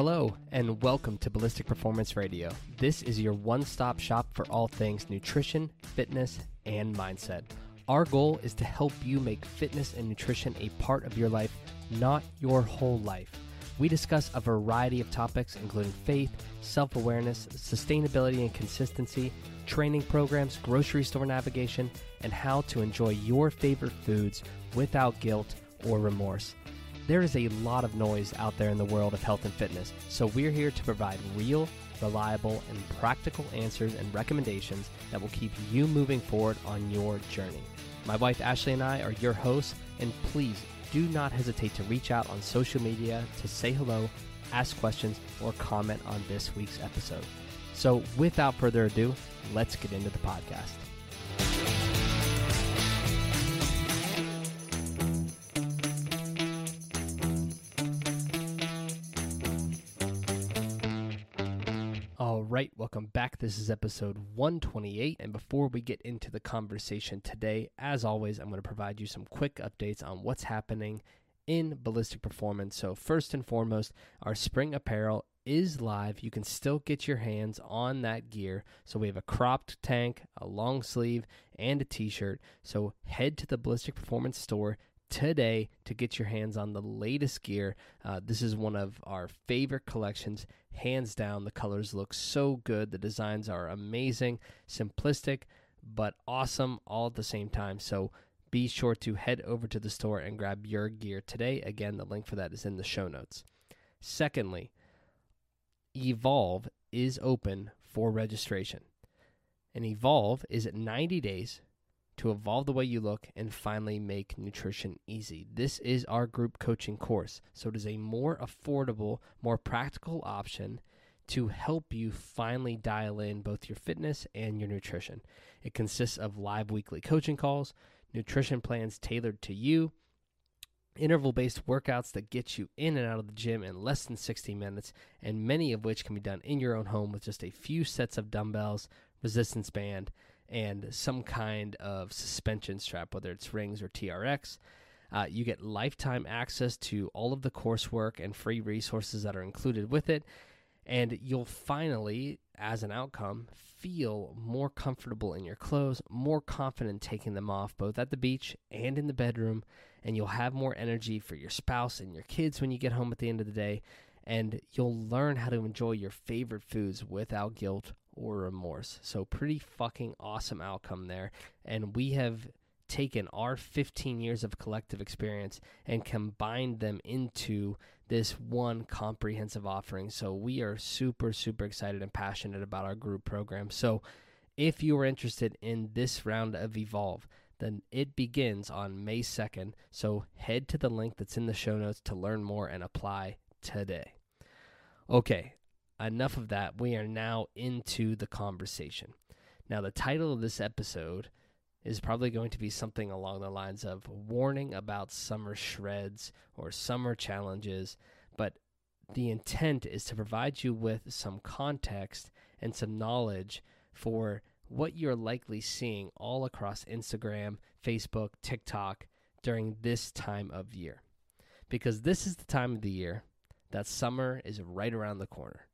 Hello, and welcome to Ballistic Performance Radio. This is your one stop shop for all things nutrition, fitness, and mindset. Our goal is to help you make fitness and nutrition a part of your life, not your whole life. We discuss a variety of topics, including faith, self awareness, sustainability and consistency, training programs, grocery store navigation, and how to enjoy your favorite foods without guilt or remorse. There is a lot of noise out there in the world of health and fitness, so we're here to provide real, reliable, and practical answers and recommendations that will keep you moving forward on your journey. My wife Ashley and I are your hosts, and please do not hesitate to reach out on social media to say hello, ask questions, or comment on this week's episode. So, without further ado, let's get into the podcast. All right, welcome back. This is episode 128. And before we get into the conversation today, as always, I'm going to provide you some quick updates on what's happening in Ballistic Performance. So, first and foremost, our spring apparel is live. You can still get your hands on that gear. So, we have a cropped tank, a long sleeve, and a t shirt. So, head to the Ballistic Performance store today to get your hands on the latest gear. Uh, this is one of our favorite collections, hands down. The colors look so good, the designs are amazing, simplistic, but awesome all at the same time. So be sure to head over to the store and grab your gear today. Again, the link for that is in the show notes. Secondly, Evolve is open for registration. And Evolve is at 90 days to evolve the way you look and finally make nutrition easy. This is our group coaching course. So it is a more affordable, more practical option to help you finally dial in both your fitness and your nutrition. It consists of live weekly coaching calls, nutrition plans tailored to you, interval based workouts that get you in and out of the gym in less than 60 minutes, and many of which can be done in your own home with just a few sets of dumbbells, resistance band, and some kind of suspension strap, whether it's rings or TRX. Uh, you get lifetime access to all of the coursework and free resources that are included with it. And you'll finally, as an outcome, feel more comfortable in your clothes, more confident taking them off, both at the beach and in the bedroom. And you'll have more energy for your spouse and your kids when you get home at the end of the day. And you'll learn how to enjoy your favorite foods without guilt or remorse. So, pretty fucking awesome outcome there. And we have taken our 15 years of collective experience and combined them into this one comprehensive offering. So, we are super, super excited and passionate about our group program. So, if you are interested in this round of Evolve, then it begins on May 2nd. So, head to the link that's in the show notes to learn more and apply today. Okay, enough of that. We are now into the conversation. Now, the title of this episode is probably going to be something along the lines of warning about summer shreds or summer challenges, but the intent is to provide you with some context and some knowledge for what you're likely seeing all across Instagram, Facebook, TikTok during this time of year. Because this is the time of the year that summer is right around the corner.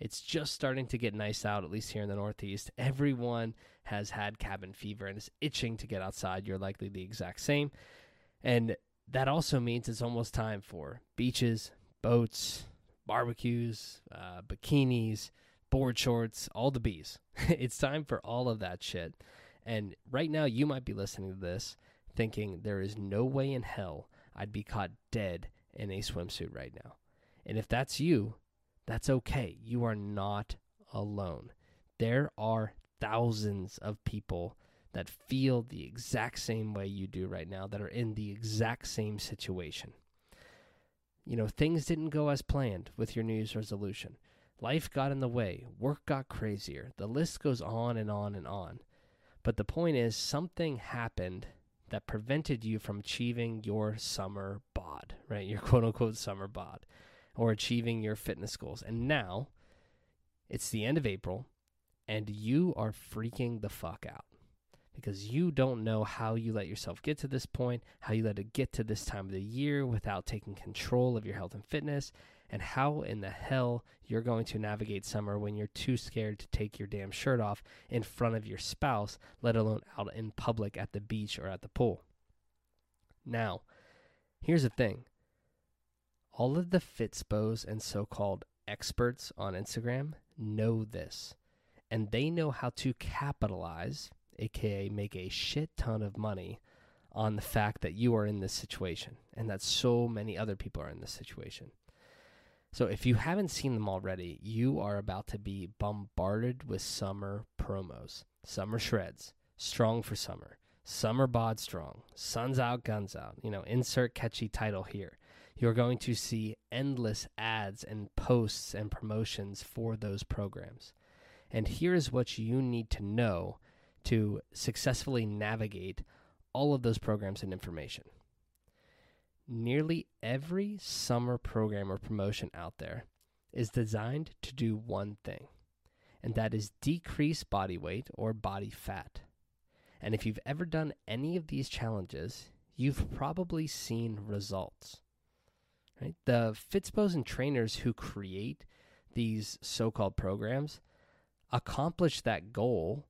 It's just starting to get nice out, at least here in the Northeast. Everyone has had cabin fever and is itching to get outside. You're likely the exact same. And that also means it's almost time for beaches, boats, barbecues, uh, bikinis, board shorts, all the bees. it's time for all of that shit. And right now, you might be listening to this thinking there is no way in hell I'd be caught dead in a swimsuit right now. And if that's you, that's okay. You are not alone. There are thousands of people that feel the exact same way you do right now, that are in the exact same situation. You know, things didn't go as planned with your New Year's resolution. Life got in the way, work got crazier. The list goes on and on and on. But the point is, something happened that prevented you from achieving your summer bod, right? Your quote unquote summer bod or achieving your fitness goals. And now it's the end of April and you are freaking the fuck out because you don't know how you let yourself get to this point, how you let it get to this time of the year without taking control of your health and fitness, and how in the hell you're going to navigate summer when you're too scared to take your damn shirt off in front of your spouse, let alone out in public at the beach or at the pool. Now, here's the thing all of the Fitspos and so called experts on Instagram know this, and they know how to capitalize, aka make a shit ton of money on the fact that you are in this situation and that so many other people are in this situation. So if you haven't seen them already, you are about to be bombarded with summer promos, summer shreds, strong for summer, summer bod strong, suns out, guns out. You know, insert catchy title here. You're going to see endless ads and posts and promotions for those programs. And here's what you need to know to successfully navigate all of those programs and information nearly every summer program or promotion out there is designed to do one thing, and that is decrease body weight or body fat. And if you've ever done any of these challenges, you've probably seen results. Right? The Fitspos and trainers who create these so called programs accomplish that goal.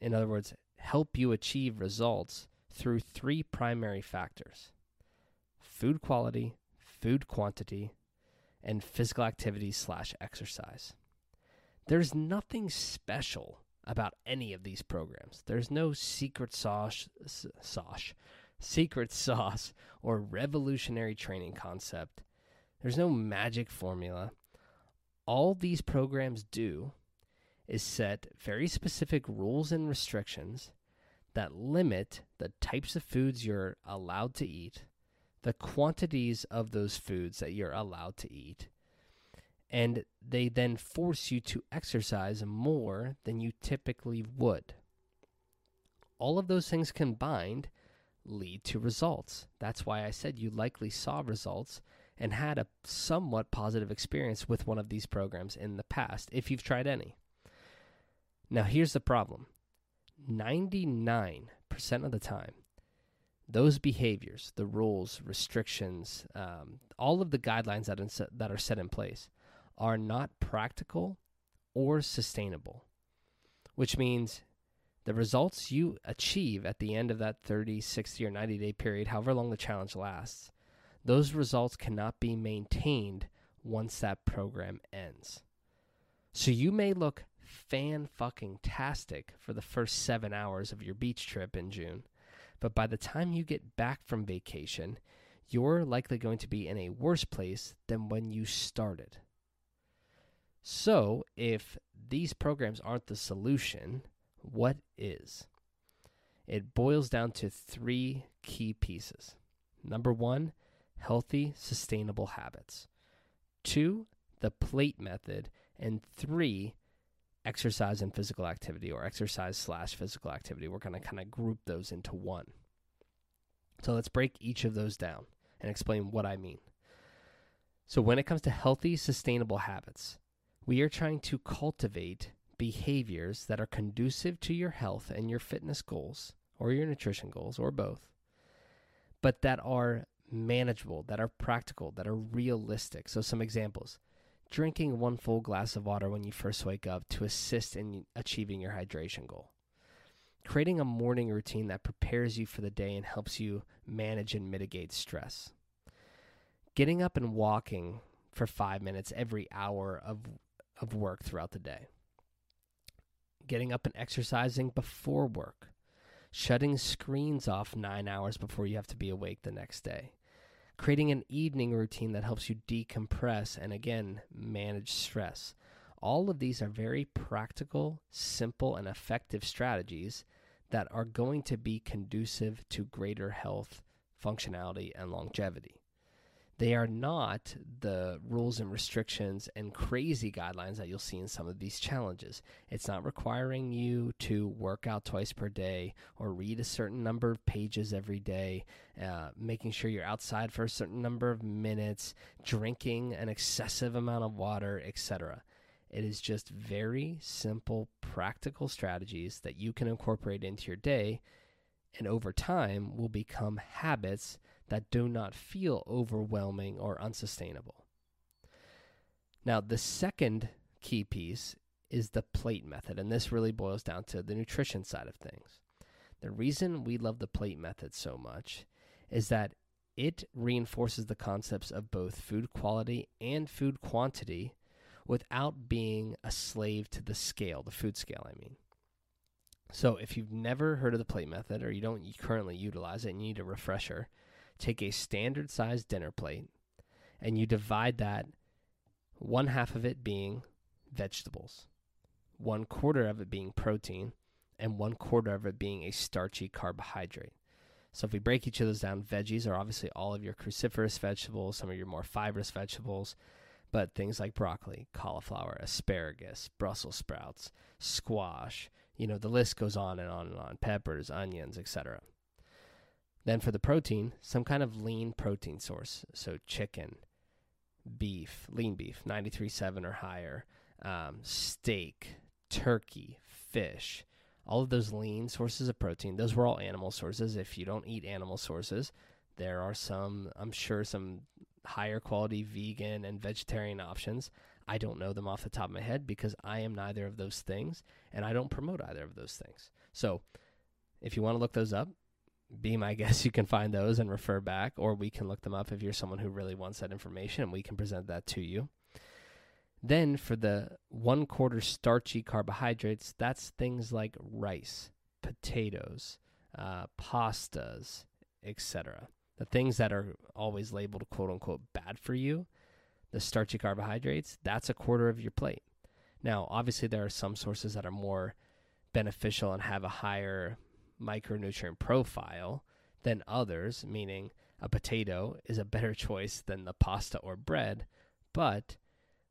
In other words, help you achieve results through three primary factors food quality, food quantity, and physical activity slash exercise. There's nothing special about any of these programs. There's no secret sauce, sauce, secret sauce, or revolutionary training concept. There's no magic formula. All these programs do is set very specific rules and restrictions that limit the types of foods you're allowed to eat the quantities of those foods that you're allowed to eat. And they then force you to exercise more than you typically would. All of those things combined lead to results. That's why I said you likely saw results and had a somewhat positive experience with one of these programs in the past, if you've tried any. Now, here's the problem 99% of the time, those behaviors, the rules, restrictions, um, all of the guidelines that, that are set in place are not practical or sustainable, which means the results you achieve at the end of that 30, 60, or 90 day period, however long the challenge lasts, those results cannot be maintained once that program ends. So you may look fan fucking tastic for the first seven hours of your beach trip in June but by the time you get back from vacation, you're likely going to be in a worse place than when you started. So, if these programs aren't the solution, what is? It boils down to three key pieces. Number one, healthy, sustainable habits. Two, the plate method. And three, exercise and physical activity or exercise slash physical activity. We're going to kind of group those into one. So let's break each of those down and explain what I mean. So, when it comes to healthy, sustainable habits, we are trying to cultivate behaviors that are conducive to your health and your fitness goals, or your nutrition goals, or both, but that are manageable, that are practical, that are realistic. So, some examples drinking one full glass of water when you first wake up to assist in achieving your hydration goal. Creating a morning routine that prepares you for the day and helps you manage and mitigate stress. Getting up and walking for five minutes every hour of, of work throughout the day. Getting up and exercising before work. Shutting screens off nine hours before you have to be awake the next day creating an evening routine that helps you decompress and again manage stress. All of these are very practical, simple, and effective strategies that are going to be conducive to greater health, functionality, and longevity. They are not the rules and restrictions and crazy guidelines that you'll see in some of these challenges. It's not requiring you to work out twice per day or read a certain number of pages every day, uh, making sure you're outside for a certain number of minutes, drinking an excessive amount of water, etc. It is just very simple, practical strategies that you can incorporate into your day and over time will become habits that do not feel overwhelming or unsustainable. Now, the second key piece is the plate method, and this really boils down to the nutrition side of things. The reason we love the plate method so much is that it reinforces the concepts of both food quality and food quantity without being a slave to the scale, the food scale, I mean. So, if you've never heard of the plate method or you don't currently utilize it and you need a refresher, take a standard sized dinner plate and you divide that, one half of it being vegetables, one quarter of it being protein, and one quarter of it being a starchy carbohydrate. So if we break each of those down, veggies are obviously all of your cruciferous vegetables, some of your more fibrous vegetables, but things like broccoli, cauliflower, asparagus, Brussels sprouts, squash, you know, the list goes on and on and on, peppers, onions, etc. Then for the protein, some kind of lean protein source, so chicken, beef, lean beef, 93.7 or higher, um, steak, turkey, fish, all of those lean sources of protein, those were all animal sources. If you don't eat animal sources, there are some, I'm sure, some higher quality vegan and vegetarian options. I don't know them off the top of my head because I am neither of those things and I don't promote either of those things. So if you want to look those up, be my guest. You can find those and refer back, or we can look them up if you're someone who really wants that information and we can present that to you. Then for the one quarter starchy carbohydrates, that's things like rice, potatoes, uh, pastas, etc. The things that are always labeled quote unquote bad for you, the starchy carbohydrates, that's a quarter of your plate. Now, obviously, there are some sources that are more beneficial and have a higher micronutrient profile than others, meaning a potato is a better choice than the pasta or bread, but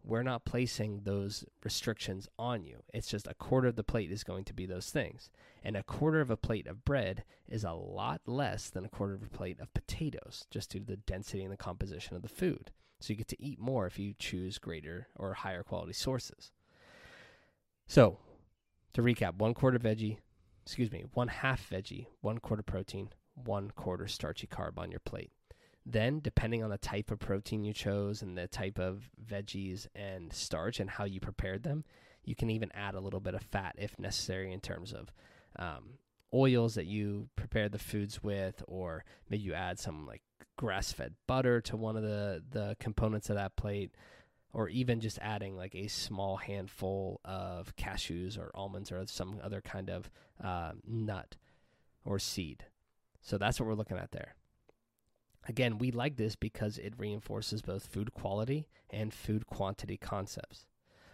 we're not placing those restrictions on you. It's just a quarter of the plate is going to be those things. And a quarter of a plate of bread is a lot less than a quarter of a plate of potatoes, just due to the density and the composition of the food. So you get to eat more if you choose greater or higher quality sources. So, to recap, one quarter veggie, excuse me, one half veggie, one quarter protein, one quarter starchy carb on your plate. Then, depending on the type of protein you chose and the type of veggies and starch and how you prepared them, you can even add a little bit of fat if necessary in terms of um, oils that you prepare the foods with, or maybe you add some like grass fed butter to one of the, the components of that plate, or even just adding like a small handful of cashews or almonds or some other kind of uh, nut or seed. So that's what we're looking at there. Again, we like this because it reinforces both food quality and food quantity concepts.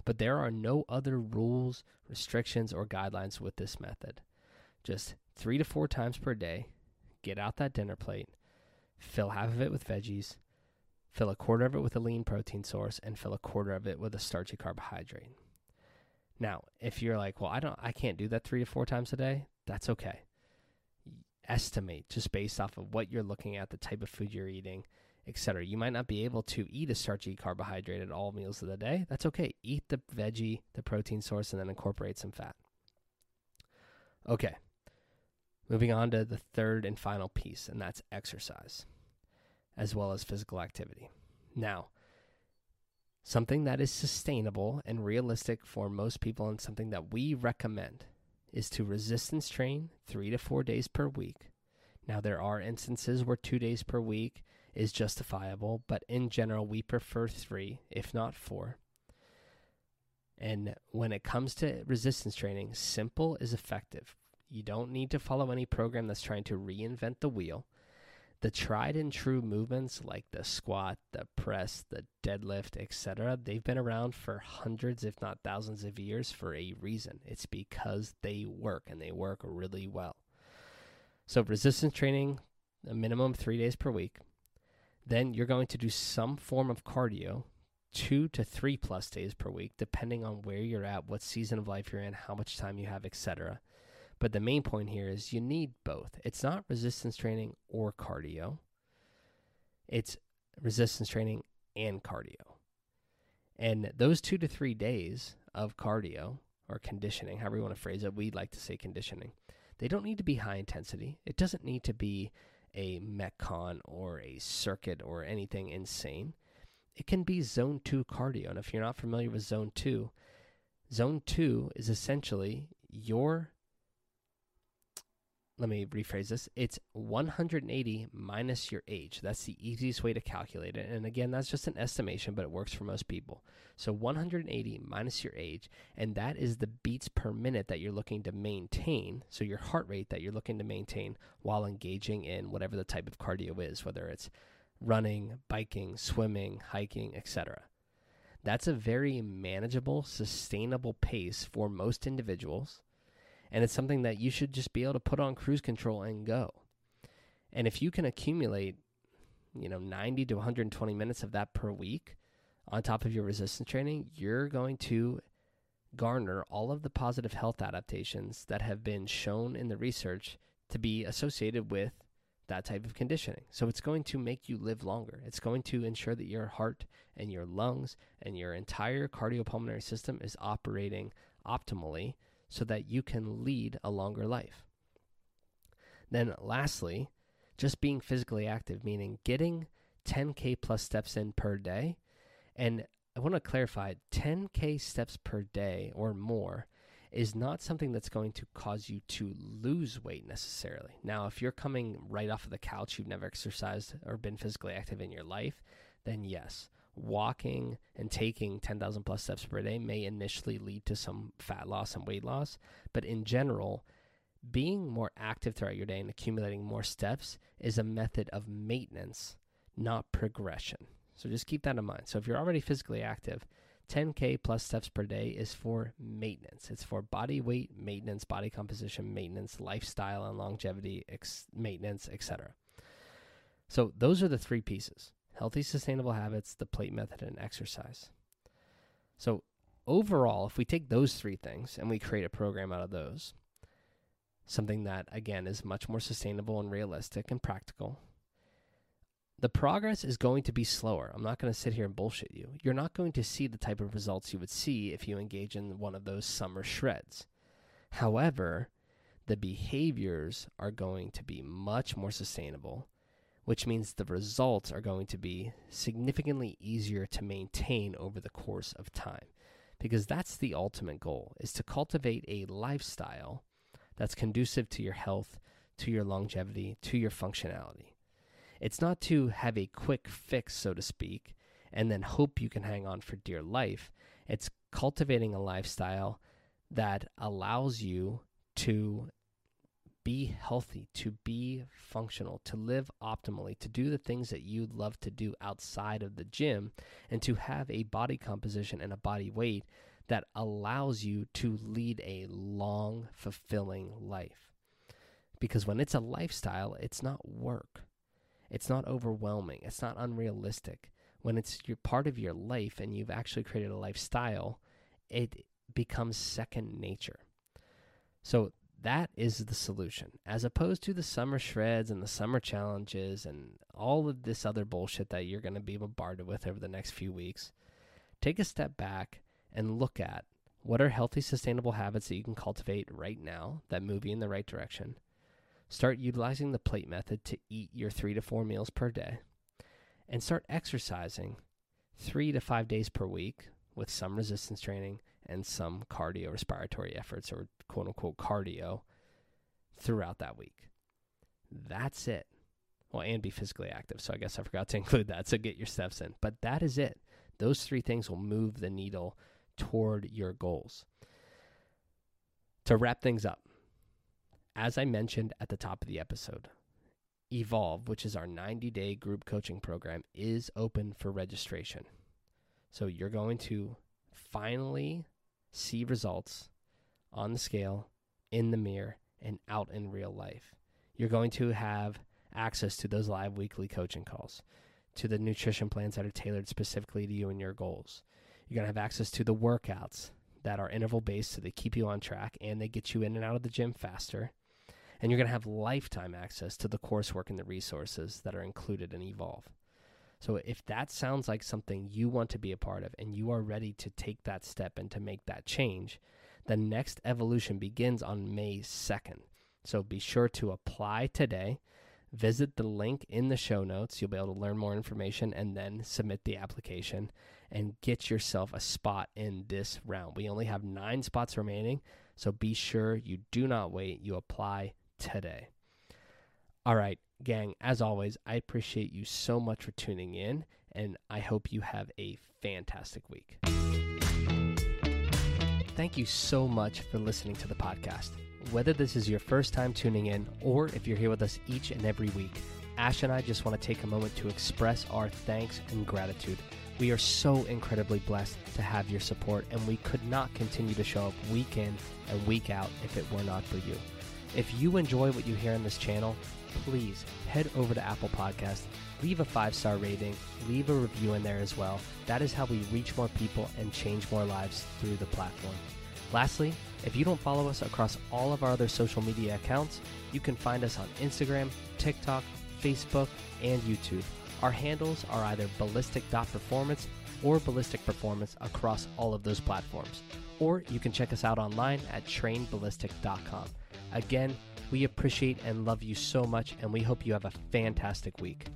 But there are no other rules, restrictions, or guidelines with this method. Just three to four times per day, get out that dinner plate, fill half of it with veggies, fill a quarter of it with a lean protein source, and fill a quarter of it with a starchy carbohydrate. Now, if you're like, well, I don't, I can't do that three to four times a day, that's okay estimate just based off of what you're looking at, the type of food you're eating, etc. You might not be able to eat a starchy carbohydrate at all meals of the day. That's okay. Eat the veggie, the protein source, and then incorporate some fat. Okay. Moving on to the third and final piece, and that's exercise, as well as physical activity. Now, something that is sustainable and realistic for most people, and something that we recommend is to resistance train three to four days per week. Now, there are instances where two days per week is justifiable, but in general, we prefer three, if not four. And when it comes to resistance training, simple is effective. You don't need to follow any program that's trying to reinvent the wheel the tried and true movements like the squat, the press, the deadlift, etc., they've been around for hundreds, if not thousands of years for a reason. It's because they work and they work really well. So, resistance training, a minimum three days per week. Then you're going to do some form of cardio, two to three plus days per week, depending on where you're at, what season of life you're in, how much time you have, etc. But the main point here is you need both. It's not resistance training or cardio, it's resistance training and cardio. And those two to three days of cardio or conditioning, however you want to phrase it, we like to say conditioning. They don't need to be high intensity. It doesn't need to be a Metcon or a circuit or anything insane. It can be zone two cardio. And if you're not familiar with zone two, zone two is essentially your let me rephrase this. It's 180 minus your age. That's the easiest way to calculate it. And again, that's just an estimation, but it works for most people. So 180 minus your age, and that is the beats per minute that you're looking to maintain. So your heart rate that you're looking to maintain while engaging in whatever the type of cardio is, whether it's running, biking, swimming, hiking, etc. That's a very manageable, sustainable pace for most individuals and it's something that you should just be able to put on cruise control and go. And if you can accumulate, you know, 90 to 120 minutes of that per week on top of your resistance training, you're going to garner all of the positive health adaptations that have been shown in the research to be associated with that type of conditioning. So it's going to make you live longer. It's going to ensure that your heart and your lungs and your entire cardiopulmonary system is operating optimally so that you can lead a longer life. Then, lastly, just being physically active, meaning getting 10K plus steps in per day. And I want to clarify 10K steps per day or more is not something that's going to cause you to lose weight necessarily. Now, if you're coming right off of the couch, you've never exercised or been physically active in your life, then yes walking and taking 10,000 plus steps per day may initially lead to some fat loss and weight loss, but in general, being more active throughout your day and accumulating more steps is a method of maintenance, not progression. So just keep that in mind. So if you're already physically active, 10K plus steps per day is for maintenance. It's for body weight maintenance, body composition maintenance, lifestyle and longevity ex- maintenance, etc. So those are the three pieces healthy, sustainable habits, the plate method, and exercise. So, overall, if we take those three things and we create a program out of those, something that, again, is much more sustainable and realistic and practical, the progress is going to be slower. I'm not going to sit here and bullshit you. You're not going to see the type of results you would see if you engage in one of those summer shreds. However, the behaviors are going to be much more sustainable which means the results are going to be significantly easier to maintain over the course of time. Because that's the ultimate goal is to cultivate a lifestyle that's conducive to your health to your longevity to your functionality. It's not to have a quick fix so to speak and then hope you can hang on for dear life. It's cultivating a lifestyle that allows you to be healthy, to be functional, to live optimally, to do the things that you love to do outside of the gym, and to have a body composition and a body weight that allows you to lead a long, fulfilling life. Because when it's a lifestyle, it's not work. It's not overwhelming. It's not unrealistic. When it's your part of your life and you've actually created a lifestyle, it becomes second nature. So that is the solution, as opposed to the summer shreds and the summer challenges and all of this other bullshit that you're going to be bombarded with over the next few weeks. Take a step back and look at what are healthy, sustainable habits that you can cultivate right now that move you in the right direction. Start utilizing the plate method to eat your three to four meals per day. And start exercising three to five days per week with some resistance training and some cardio respiratory efforts or quote unquote cardio throughout that week. That's it. Well, and be physically active. So I guess I forgot to include that. So get your steps in. But that is it. Those three things will move the needle toward your goals. To wrap things up, as I mentioned at the top of the episode, Evolve, which is our 90 day group coaching program, is open for registration. So you're going to finally see results on the scale, in the mirror, and out in real life. You're going to have access to those live weekly coaching calls, to the nutrition plans that are tailored specifically to you and your goals. You're going to have access to the workouts that are interval based so they keep you on track and they get you in and out of the gym faster. And you're going to have lifetime access to the coursework and the resources that are included in Evolve. So if that sounds like something you want to be a part of and you are ready to take that step and to make that change, the next evolution begins on May 2nd. So be sure to apply today. Visit the link in the show notes. You'll be able to learn more information and then submit the application and get yourself a spot in this round. We only have nine spots remaining, so be sure you do not wait. You apply today. All right, gang, as always, I appreciate you so much for tuning in, and I hope you have a fantastic week. Thank you so much for listening to the podcast. Whether this is your first time tuning in or if you're here with us each and every week, Ash and I just want to take a moment to express our thanks and gratitude. We are so incredibly blessed to have your support, and we could not continue to show up week in and week out if it were not for you. If you enjoy what you hear on this channel, please head over to Apple Podcast, leave a five star rating, leave a review in there as well. That is how we reach more people and change more lives through the platform. Lastly, if you don't follow us across all of our other social media accounts, you can find us on Instagram, TikTok, Facebook, and YouTube. Our handles are either ballistic.performance or ballistic performance across all of those platforms. Or you can check us out online at trainballistic.com. Again, we appreciate and love you so much, and we hope you have a fantastic week.